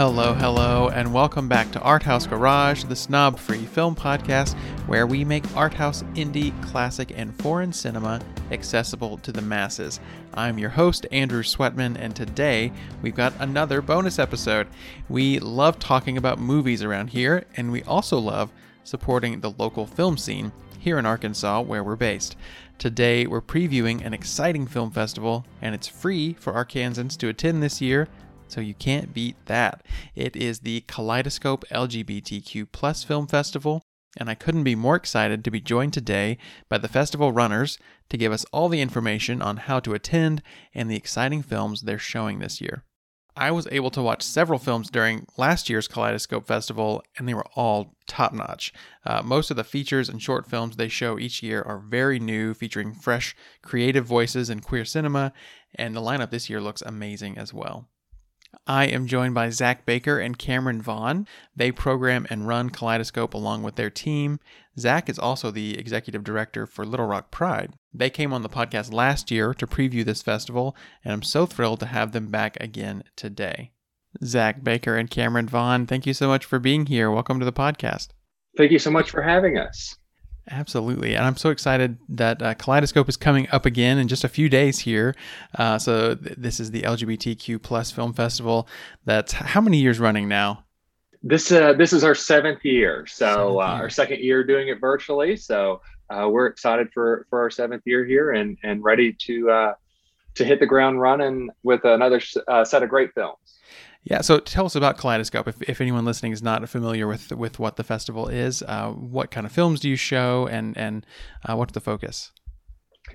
Hello, hello, and welcome back to Art House Garage, the snob free film podcast where we make art house, indie, classic, and foreign cinema accessible to the masses. I'm your host, Andrew Sweatman, and today we've got another bonus episode. We love talking about movies around here, and we also love supporting the local film scene here in Arkansas, where we're based. Today, we're previewing an exciting film festival, and it's free for Arkansans to attend this year so you can't beat that. It is the Kaleidoscope LGBTQ Plus Film Festival, and I couldn't be more excited to be joined today by the festival runners to give us all the information on how to attend and the exciting films they're showing this year. I was able to watch several films during last year's Kaleidoscope Festival, and they were all top notch. Uh, most of the features and short films they show each year are very new, featuring fresh, creative voices in queer cinema, and the lineup this year looks amazing as well. I am joined by Zach Baker and Cameron Vaughn. They program and run Kaleidoscope along with their team. Zach is also the executive director for Little Rock Pride. They came on the podcast last year to preview this festival, and I'm so thrilled to have them back again today. Zach Baker and Cameron Vaughn, thank you so much for being here. Welcome to the podcast. Thank you so much for having us. Absolutely. And I'm so excited that uh, Kaleidoscope is coming up again in just a few days here. Uh, so th- this is the LGBTQ plus film festival. That's how many years running now? This uh, this is our seventh year. So seventh uh, year. our second year doing it virtually. So uh, we're excited for for our seventh year here and and ready to uh, to hit the ground running with another set of great films. Yeah, so tell us about Kaleidoscope. If, if anyone listening is not familiar with with what the festival is, uh, what kind of films do you show, and and uh, what's the focus?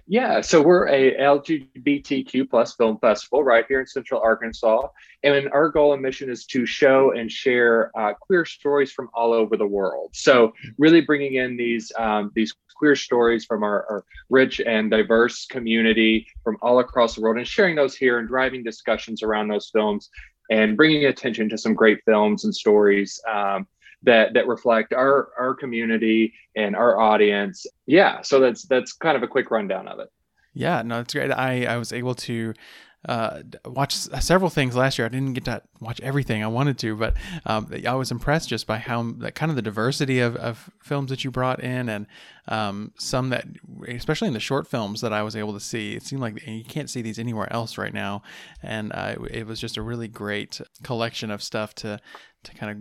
Yeah, so we're a LGBTQ plus film festival right here in Central Arkansas, and our goal and mission is to show and share uh, queer stories from all over the world. So really bringing in these um, these queer stories from our, our, rich and diverse community from all across the world and sharing those here and driving discussions around those films and bringing attention to some great films and stories um, that that reflect our our community and our audience. Yeah, so that's that's kind of a quick rundown of it. Yeah, no, it's great. I I was able to uh, watched several things last year. I didn't get to watch everything I wanted to, but um, I was impressed just by how kind of the diversity of, of films that you brought in, and um, some that, especially in the short films that I was able to see, it seemed like you can't see these anywhere else right now, and uh, it was just a really great collection of stuff to to kind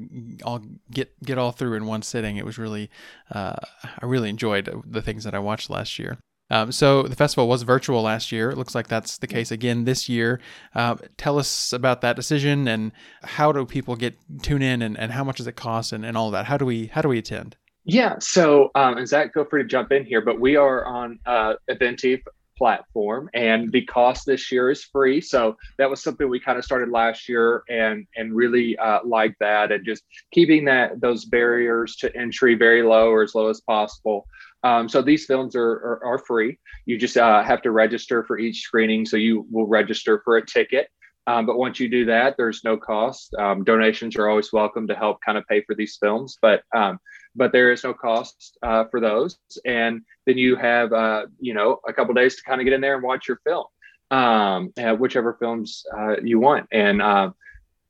of all get get all through in one sitting. It was really, uh, I really enjoyed the things that I watched last year. Um, so the festival was virtual last year. It looks like that's the case again this year. Uh, tell us about that decision and how do people get tune in and, and how much does it cost and, and all that. How do we how do we attend? Yeah, so um, and Zach, feel free to jump in here, but we are on uh, Eventive platform and the cost this year is free so that was something we kind of started last year and and really uh, like that and just keeping that those barriers to entry very low or as low as possible um, so these films are, are, are free. You just uh, have to register for each screening. So you will register for a ticket. Um, but once you do that, there's no cost. Um, donations are always welcome to help kind of pay for these films, but um, but there is no cost uh, for those. And then you have uh, you know a couple days to kind of get in there and watch your film, um, whichever films uh, you want. And uh,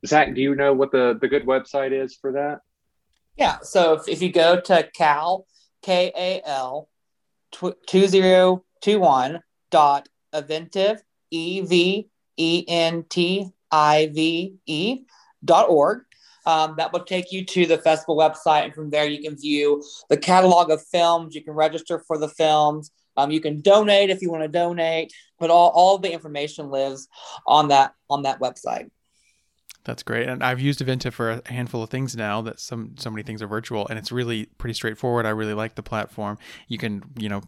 Zach, do you know what the the good website is for that? Yeah. So if, if you go to Cal K A L 2021 dot eventive, E V E N T I V E dot org. Um, that will take you to the festival website, and from there you can view the catalog of films. You can register for the films. Um, you can donate if you want to donate, but all, all the information lives on that on that website. That's great. And I've used Eventive for a handful of things now that some so many things are virtual and it's really pretty straightforward. I really like the platform. You can, you know,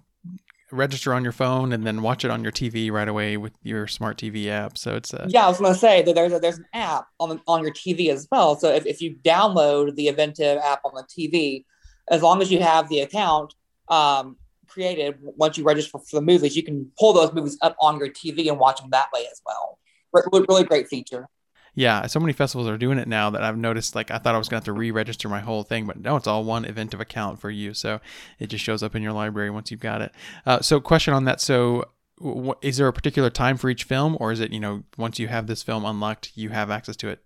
register on your phone and then watch it on your TV right away with your smart TV app. So it's uh, yeah, I was going to say that there's a, there's an app on on your TV as well. So if, if you download the Eventive app on the TV, as long as you have the account um, created, once you register for the movies, you can pull those movies up on your TV and watch them that way as well. really great feature yeah, so many festivals are doing it now that I've noticed. Like I thought I was going to have to re-register my whole thing, but no, it's all one Eventive account for you. So it just shows up in your library once you've got it. Uh, so question on that. So w- is there a particular time for each film, or is it you know once you have this film unlocked, you have access to it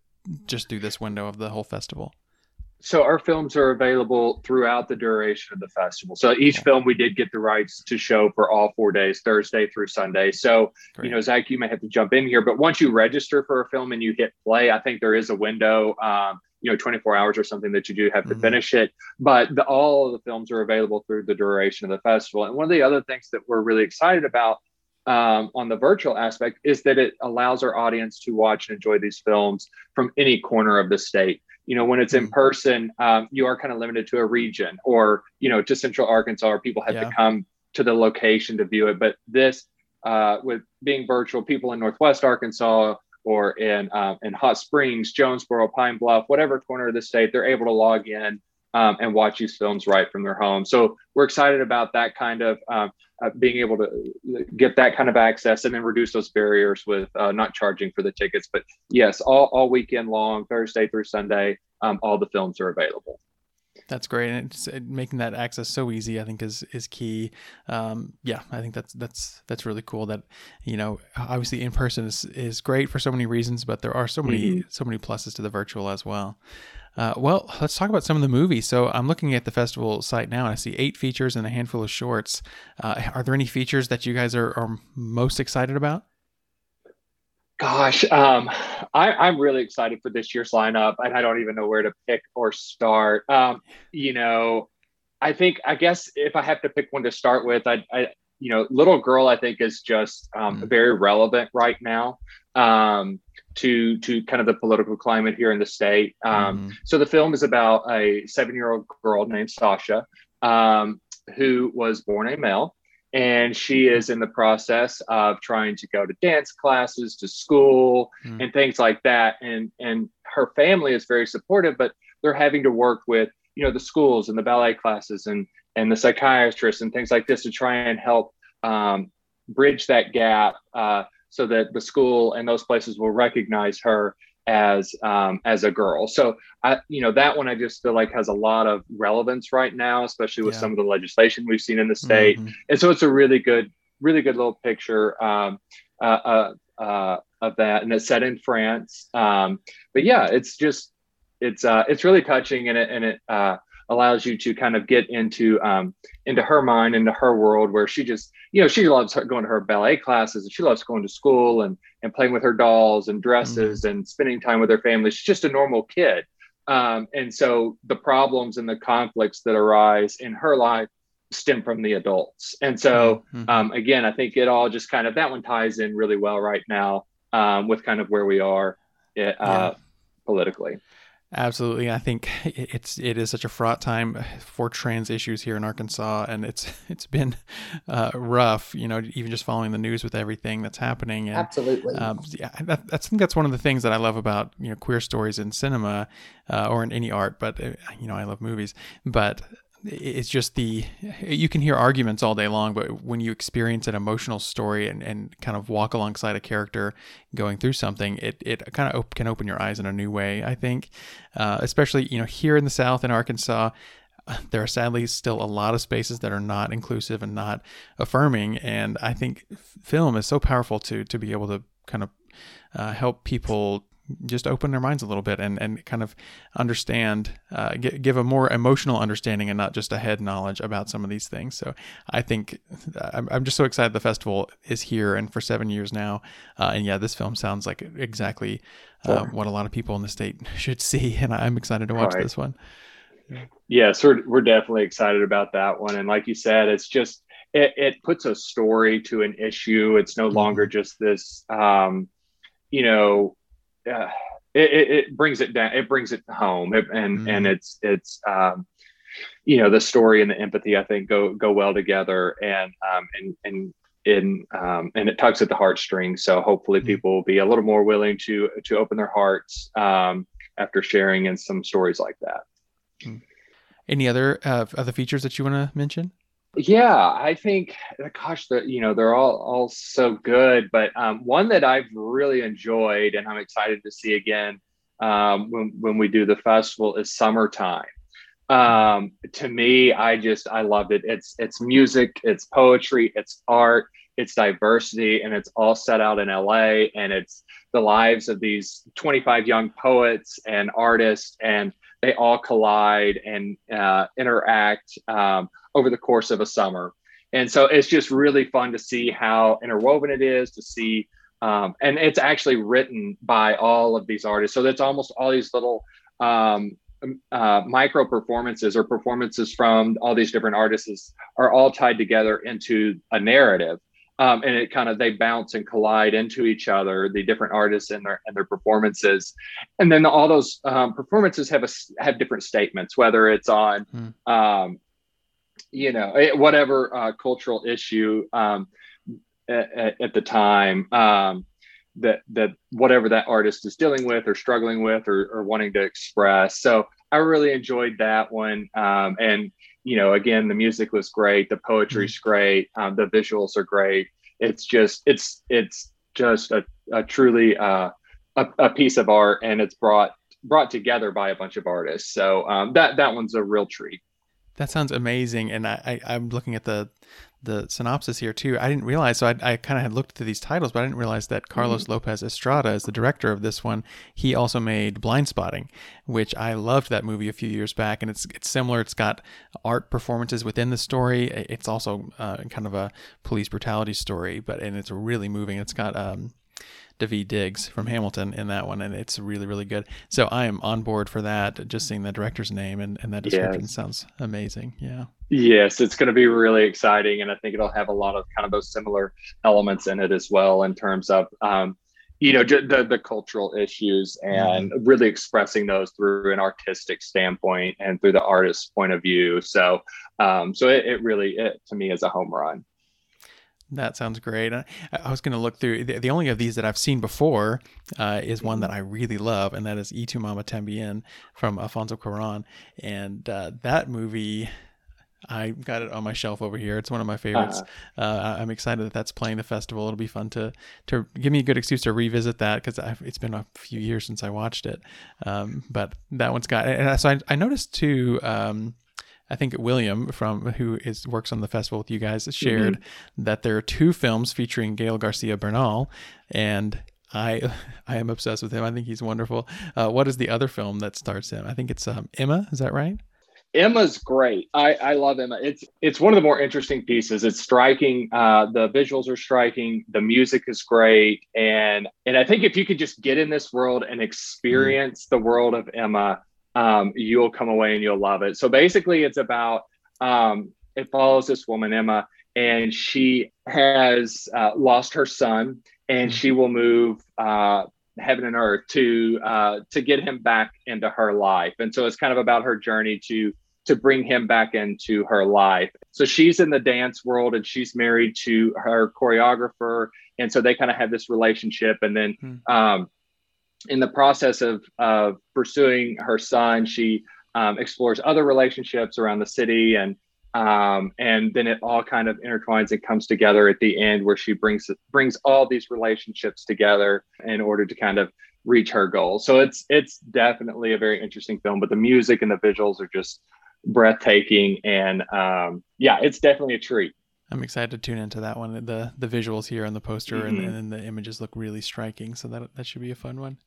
just through this window of the whole festival? So our films are available throughout the duration of the festival. So each yeah. film we did get the rights to show for all four days, Thursday through Sunday. So Great. you know, Zach, you may have to jump in here, but once you register for a film and you hit play, I think there is a window. Um, you know 24 hours or something that you do have to mm-hmm. finish it but the, all of the films are available through the duration of the festival and one of the other things that we're really excited about um, on the virtual aspect is that it allows our audience to watch and enjoy these films from any corner of the state you know when it's in mm-hmm. person um, you are kind of limited to a region or you know to central arkansas or people have yeah. to come to the location to view it but this uh, with being virtual people in northwest arkansas or in um, in hot springs jonesboro pine bluff whatever corner of the state they're able to log in um, and watch these films right from their home. So we're excited about that kind of um, uh, being able to get that kind of access and then reduce those barriers with uh, not charging for the tickets. But yes, all, all weekend long, Thursday through Sunday, um, all the films are available. That's great, and it's, making that access so easy, I think, is is key. Um, yeah, I think that's that's that's really cool. That you know, obviously, in person is is great for so many reasons, but there are so many mm-hmm. so many pluses to the virtual as well. Uh, well, let's talk about some of the movies. So I'm looking at the festival site now, and I see eight features and a handful of shorts. Uh, are there any features that you guys are, are most excited about? Gosh, um, I, am really excited for this year's lineup, and I don't even know where to pick or start. Um, you know, I think I guess if I have to pick one to start with, I, I you know, Little Girl, I think is just um, mm. very relevant right now. Um, to to kind of the political climate here in the state. Um, mm-hmm. So the film is about a seven year old girl named Sasha um, who was born a male. And she is in the process of trying to go to dance classes, to school, mm-hmm. and things like that. And and her family is very supportive, but they're having to work with you know the schools and the ballet classes and and the psychiatrists and things like this to try and help um, bridge that gap uh, so that the school and those places will recognize her as um, as a girl. So I, you know, that one I just feel like has a lot of relevance right now, especially with yeah. some of the legislation we've seen in the state. Mm-hmm. And so it's a really good, really good little picture um, uh, uh, uh, of that, and it's set in France. Um, but yeah, it's just it's uh, it's really touching, and it and it uh, allows you to kind of get into um, into her mind, into her world, where she just you know she loves going to her ballet classes and she loves going to school and and playing with her dolls and dresses mm-hmm. and spending time with her family. She's just a normal kid, um, and so the problems and the conflicts that arise in her life stem from the adults. And so mm-hmm. um, again, I think it all just kind of that one ties in really well right now um, with kind of where we are uh, yeah. politically. Absolutely, I think it's it is such a fraught time for trans issues here in Arkansas, and it's it's been uh, rough. You know, even just following the news with everything that's happening. And, Absolutely, um, yeah, that, that's, I think that's one of the things that I love about you know queer stories in cinema uh, or in any art. But uh, you know, I love movies, but it's just the you can hear arguments all day long but when you experience an emotional story and, and kind of walk alongside a character going through something it, it kind of op- can open your eyes in a new way i think. Uh, especially you know here in the south in arkansas there are sadly still a lot of spaces that are not inclusive and not affirming and i think film is so powerful to to be able to kind of uh, help people just open their minds a little bit and, and kind of understand, uh, give a more emotional understanding and not just a head knowledge about some of these things. So I think I'm, I'm just so excited the festival is here and for seven years now. Uh, and yeah, this film sounds like exactly uh, what a lot of people in the state should see. And I'm excited to watch right. this one. Yes, we're, we're definitely excited about that one. And like you said, it's just, it, it puts a story to an issue. It's no mm-hmm. longer just this, um, you know, uh, it, it, brings it down. It brings it home, it, and mm-hmm. and it's it's um, you know the story and the empathy I think go go well together, and um, and and in um, and it tugs at the heartstrings. So hopefully, mm-hmm. people will be a little more willing to to open their hearts um, after sharing in some stories like that. Mm-hmm. Any other uh, other features that you want to mention? Yeah, I think, gosh, the, you know, they're all all so good. But um, one that I've really enjoyed and I'm excited to see again um, when when we do the festival is Summertime. Um, to me, I just I loved it. It's it's music, it's poetry, it's art. its diversity, and it's all set out in LA, and it's the lives of these 25 young poets and artists, and they all collide and uh, interact um, over the course of a summer. And so it's just really fun to see how interwoven it is, to see, um, and it's actually written by all of these artists. So that's almost all these little um, uh, micro performances or performances from all these different artists are all tied together into a narrative. Um, and it kind of they bounce and collide into each other the different artists and their and their performances and then all those um, performances have a have different statements whether it's on hmm. um, you know eh, whatever uh, cultural issue um, at, at, the time um, that that whatever that artist is dealing with or struggling with or, or wanting to express. So I really enjoyed that one. Um, and you know, again, the music was great, the poetry's mm-hmm. great, um, the visuals are great. It's just it's it's just a, a truly uh, a, a, piece of art, and it's brought brought together by a bunch of artists. So um, that that one's a real treat. That sounds amazing, and I, I am looking at the the synopsis here too. I didn't realize, so I, I kind of had looked through these titles, but I didn't realize that Carlos mm-hmm. Lopez Estrada is the director of this one. He also made Blindspotting, which I loved that movie a few years back, and it's it's similar. It's got art performances within the story. It's also uh, kind of a police brutality story, but and it's really moving. It's got um, Daveed Diggs from Hamilton in that one, and it's really, really good. So I am on board for that. Just seeing the director's name and, and that description yes. sounds amazing. Yeah. Yes, it's going to be really exciting, and I think it'll have a lot of kind of those similar elements in it as well in terms of. Um, you know the the cultural issues and mm-hmm. really expressing those through an artistic standpoint and through the artist's point of view so um so it, it really it to me is a home run that sounds great. I, I was going to look through the, the, only of these that I've seen before uh, is one that I really love, and that is Tu Mama Tambien from Alfonso Cuarón. And uh, that movie, I got it on my shelf over here. It's one of my favorites. Uh-huh. Uh, I'm excited that that's playing the festival. It'll be fun to to give me a good excuse to revisit that because it's been a few years since I watched it. Um, but that one's got, and so I, I noticed too. Um, I think William from who is works on the festival with you guys shared mm-hmm. that there are two films featuring Gael Garcia Bernal, and I I am obsessed with him. I think he's wonderful. Uh, what is the other film that stars him? I think it's um, Emma. Is that right? Emma's great. I, I love Emma. It's it's one of the more interesting pieces. It's striking. Uh, the visuals are striking. The music is great, and and I think if you could just get in this world and experience mm. the world of Emma, um, you'll come away and you'll love it. So basically, it's about um, it follows this woman Emma, and she has uh, lost her son, and she will move uh, heaven and earth to uh, to get him back into her life. And so it's kind of about her journey to to bring him back into her life. So she's in the dance world, and she's married to her choreographer, and so they kind of have this relationship, and then. Hmm. Um, in the process of, of pursuing her son, she um, explores other relationships around the city and um, and then it all kind of intertwines and comes together at the end where she brings brings all these relationships together in order to kind of reach her goal. So it's it's definitely a very interesting film, but the music and the visuals are just breathtaking and um, yeah, it's definitely a treat. I'm excited to tune into that one. The the visuals here on the poster mm-hmm. and, and, the images look really striking, so that that should be a fun one.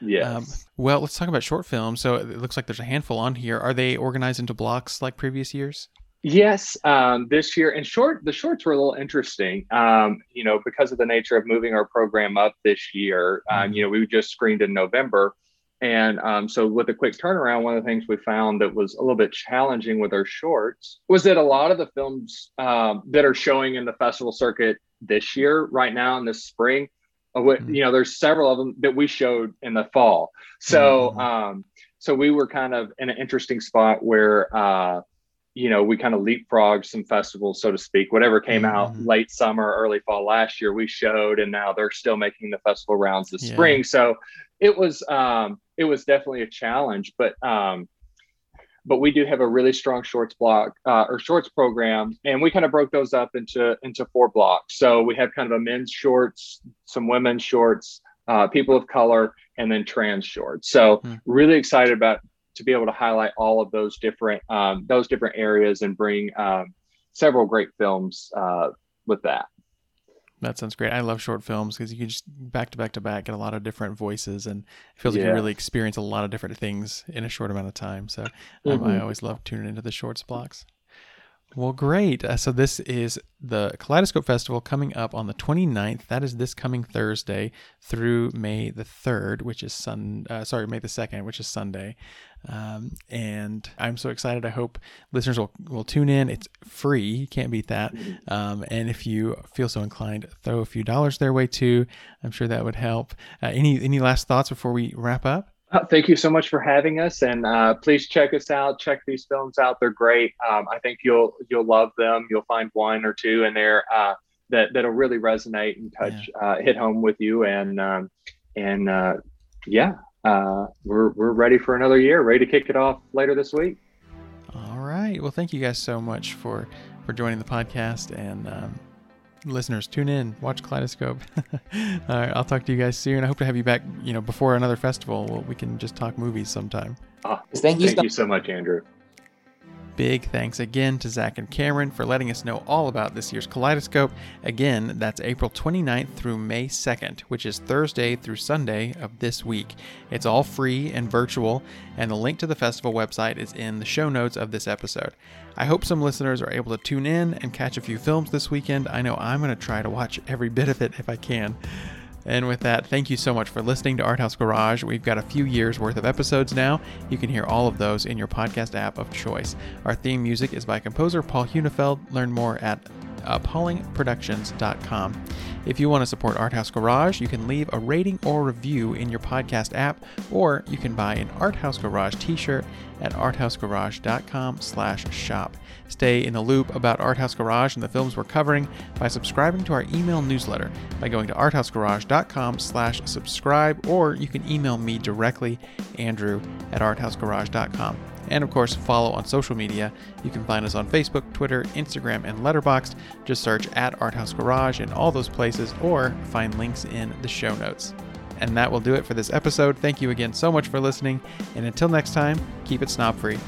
Yeah. Um, well, let's talk about short films. So it looks like there's a handful on here. Are they organized into blocks like previous years? Yes, um, this year and short. The shorts were a little interesting, um, you know, because of the nature of moving our program up this year. Um, mm-hmm. You know, we just screened in November, and um, so, with a quick turnaround, one of the things we found that was a little bit challenging with our shorts was that a lot of the films um, that are showing in the festival circuit this year, right now in this spring, uh, mm-hmm. you know, there's several of them that we showed in the fall. So, mm-hmm. um, so we were kind of in an interesting spot where, uh, you know, we kind of leapfrogged some festivals, so to speak. Whatever came mm-hmm. out late summer, early fall last year, we showed, and now they're still making the festival rounds this yeah. spring. So it was um, it was definitely a challenge, but um, but we do have a really strong shorts block uh, or shorts program, and we kind of broke those up into into four blocks. So we have kind of a men's shorts, some women's shorts, uh, people of color, and then trans shorts. So mm. really excited about to be able to highlight all of those different um, those different areas and bring um, several great films uh, with that. That sounds great. I love short films because you can just back to back to back get a lot of different voices, and it feels like you really experience a lot of different things in a short amount of time. So um, I Mhm. always love tuning into the shorts blocks. Well, great. Uh, so this is the Kaleidoscope Festival coming up on the 29th. That is this coming Thursday through May the 3rd, which is Sun. Uh, sorry, May the 2nd, which is Sunday. Um, and I'm so excited. I hope listeners will, will tune in. It's free. You can't beat that. Um, and if you feel so inclined, throw a few dollars their way too. I'm sure that would help. Uh, any any last thoughts before we wrap up? Uh, Thank you so much for having us, and uh, please check us out. Check these films out; they're great. Um, I think you'll you'll love them. You'll find one or two in there uh, that that'll really resonate and touch, uh, hit home with you. And um, and uh, yeah, uh, we're we're ready for another year. Ready to kick it off later this week. All right. Well, thank you guys so much for for joining the podcast and um, listeners. Tune in, watch Kaleidoscope. All right. I'll talk to you guys soon. I hope to have you back. You know, before another festival, well, we can just talk movies sometime. Ah, Thank you thank so you so much, Andrew. Big thanks again to Zach and Cameron for letting us know all about this year's Kaleidoscope. Again, that's April 29th through May 2nd, which is Thursday through Sunday of this week. It's all free and virtual, and the link to the festival website is in the show notes of this episode. I hope some listeners are able to tune in and catch a few films this weekend. I know I'm going to try to watch every bit of it if I can. And with that, thank you so much for listening to Art House Garage. We've got a few years worth of episodes now. You can hear all of those in your podcast app of choice. Our theme music is by composer Paul Hunefeld. Learn more at appallingproductions.com. If you want to support Arthouse Garage, you can leave a rating or review in your podcast app, or you can buy an Arthouse Garage t-shirt at arthousegarage.com slash shop. Stay in the loop about Arthouse Garage and the films we're covering by subscribing to our email newsletter by going to arthousegarage.com slash subscribe, or you can email me directly, Andrew at arthousegarage.com. And of course, follow on social media. You can find us on Facebook, Twitter, Instagram, and Letterboxd. Just search at Art House Garage in all those places or find links in the show notes. And that will do it for this episode. Thank you again so much for listening. And until next time, keep it snob free.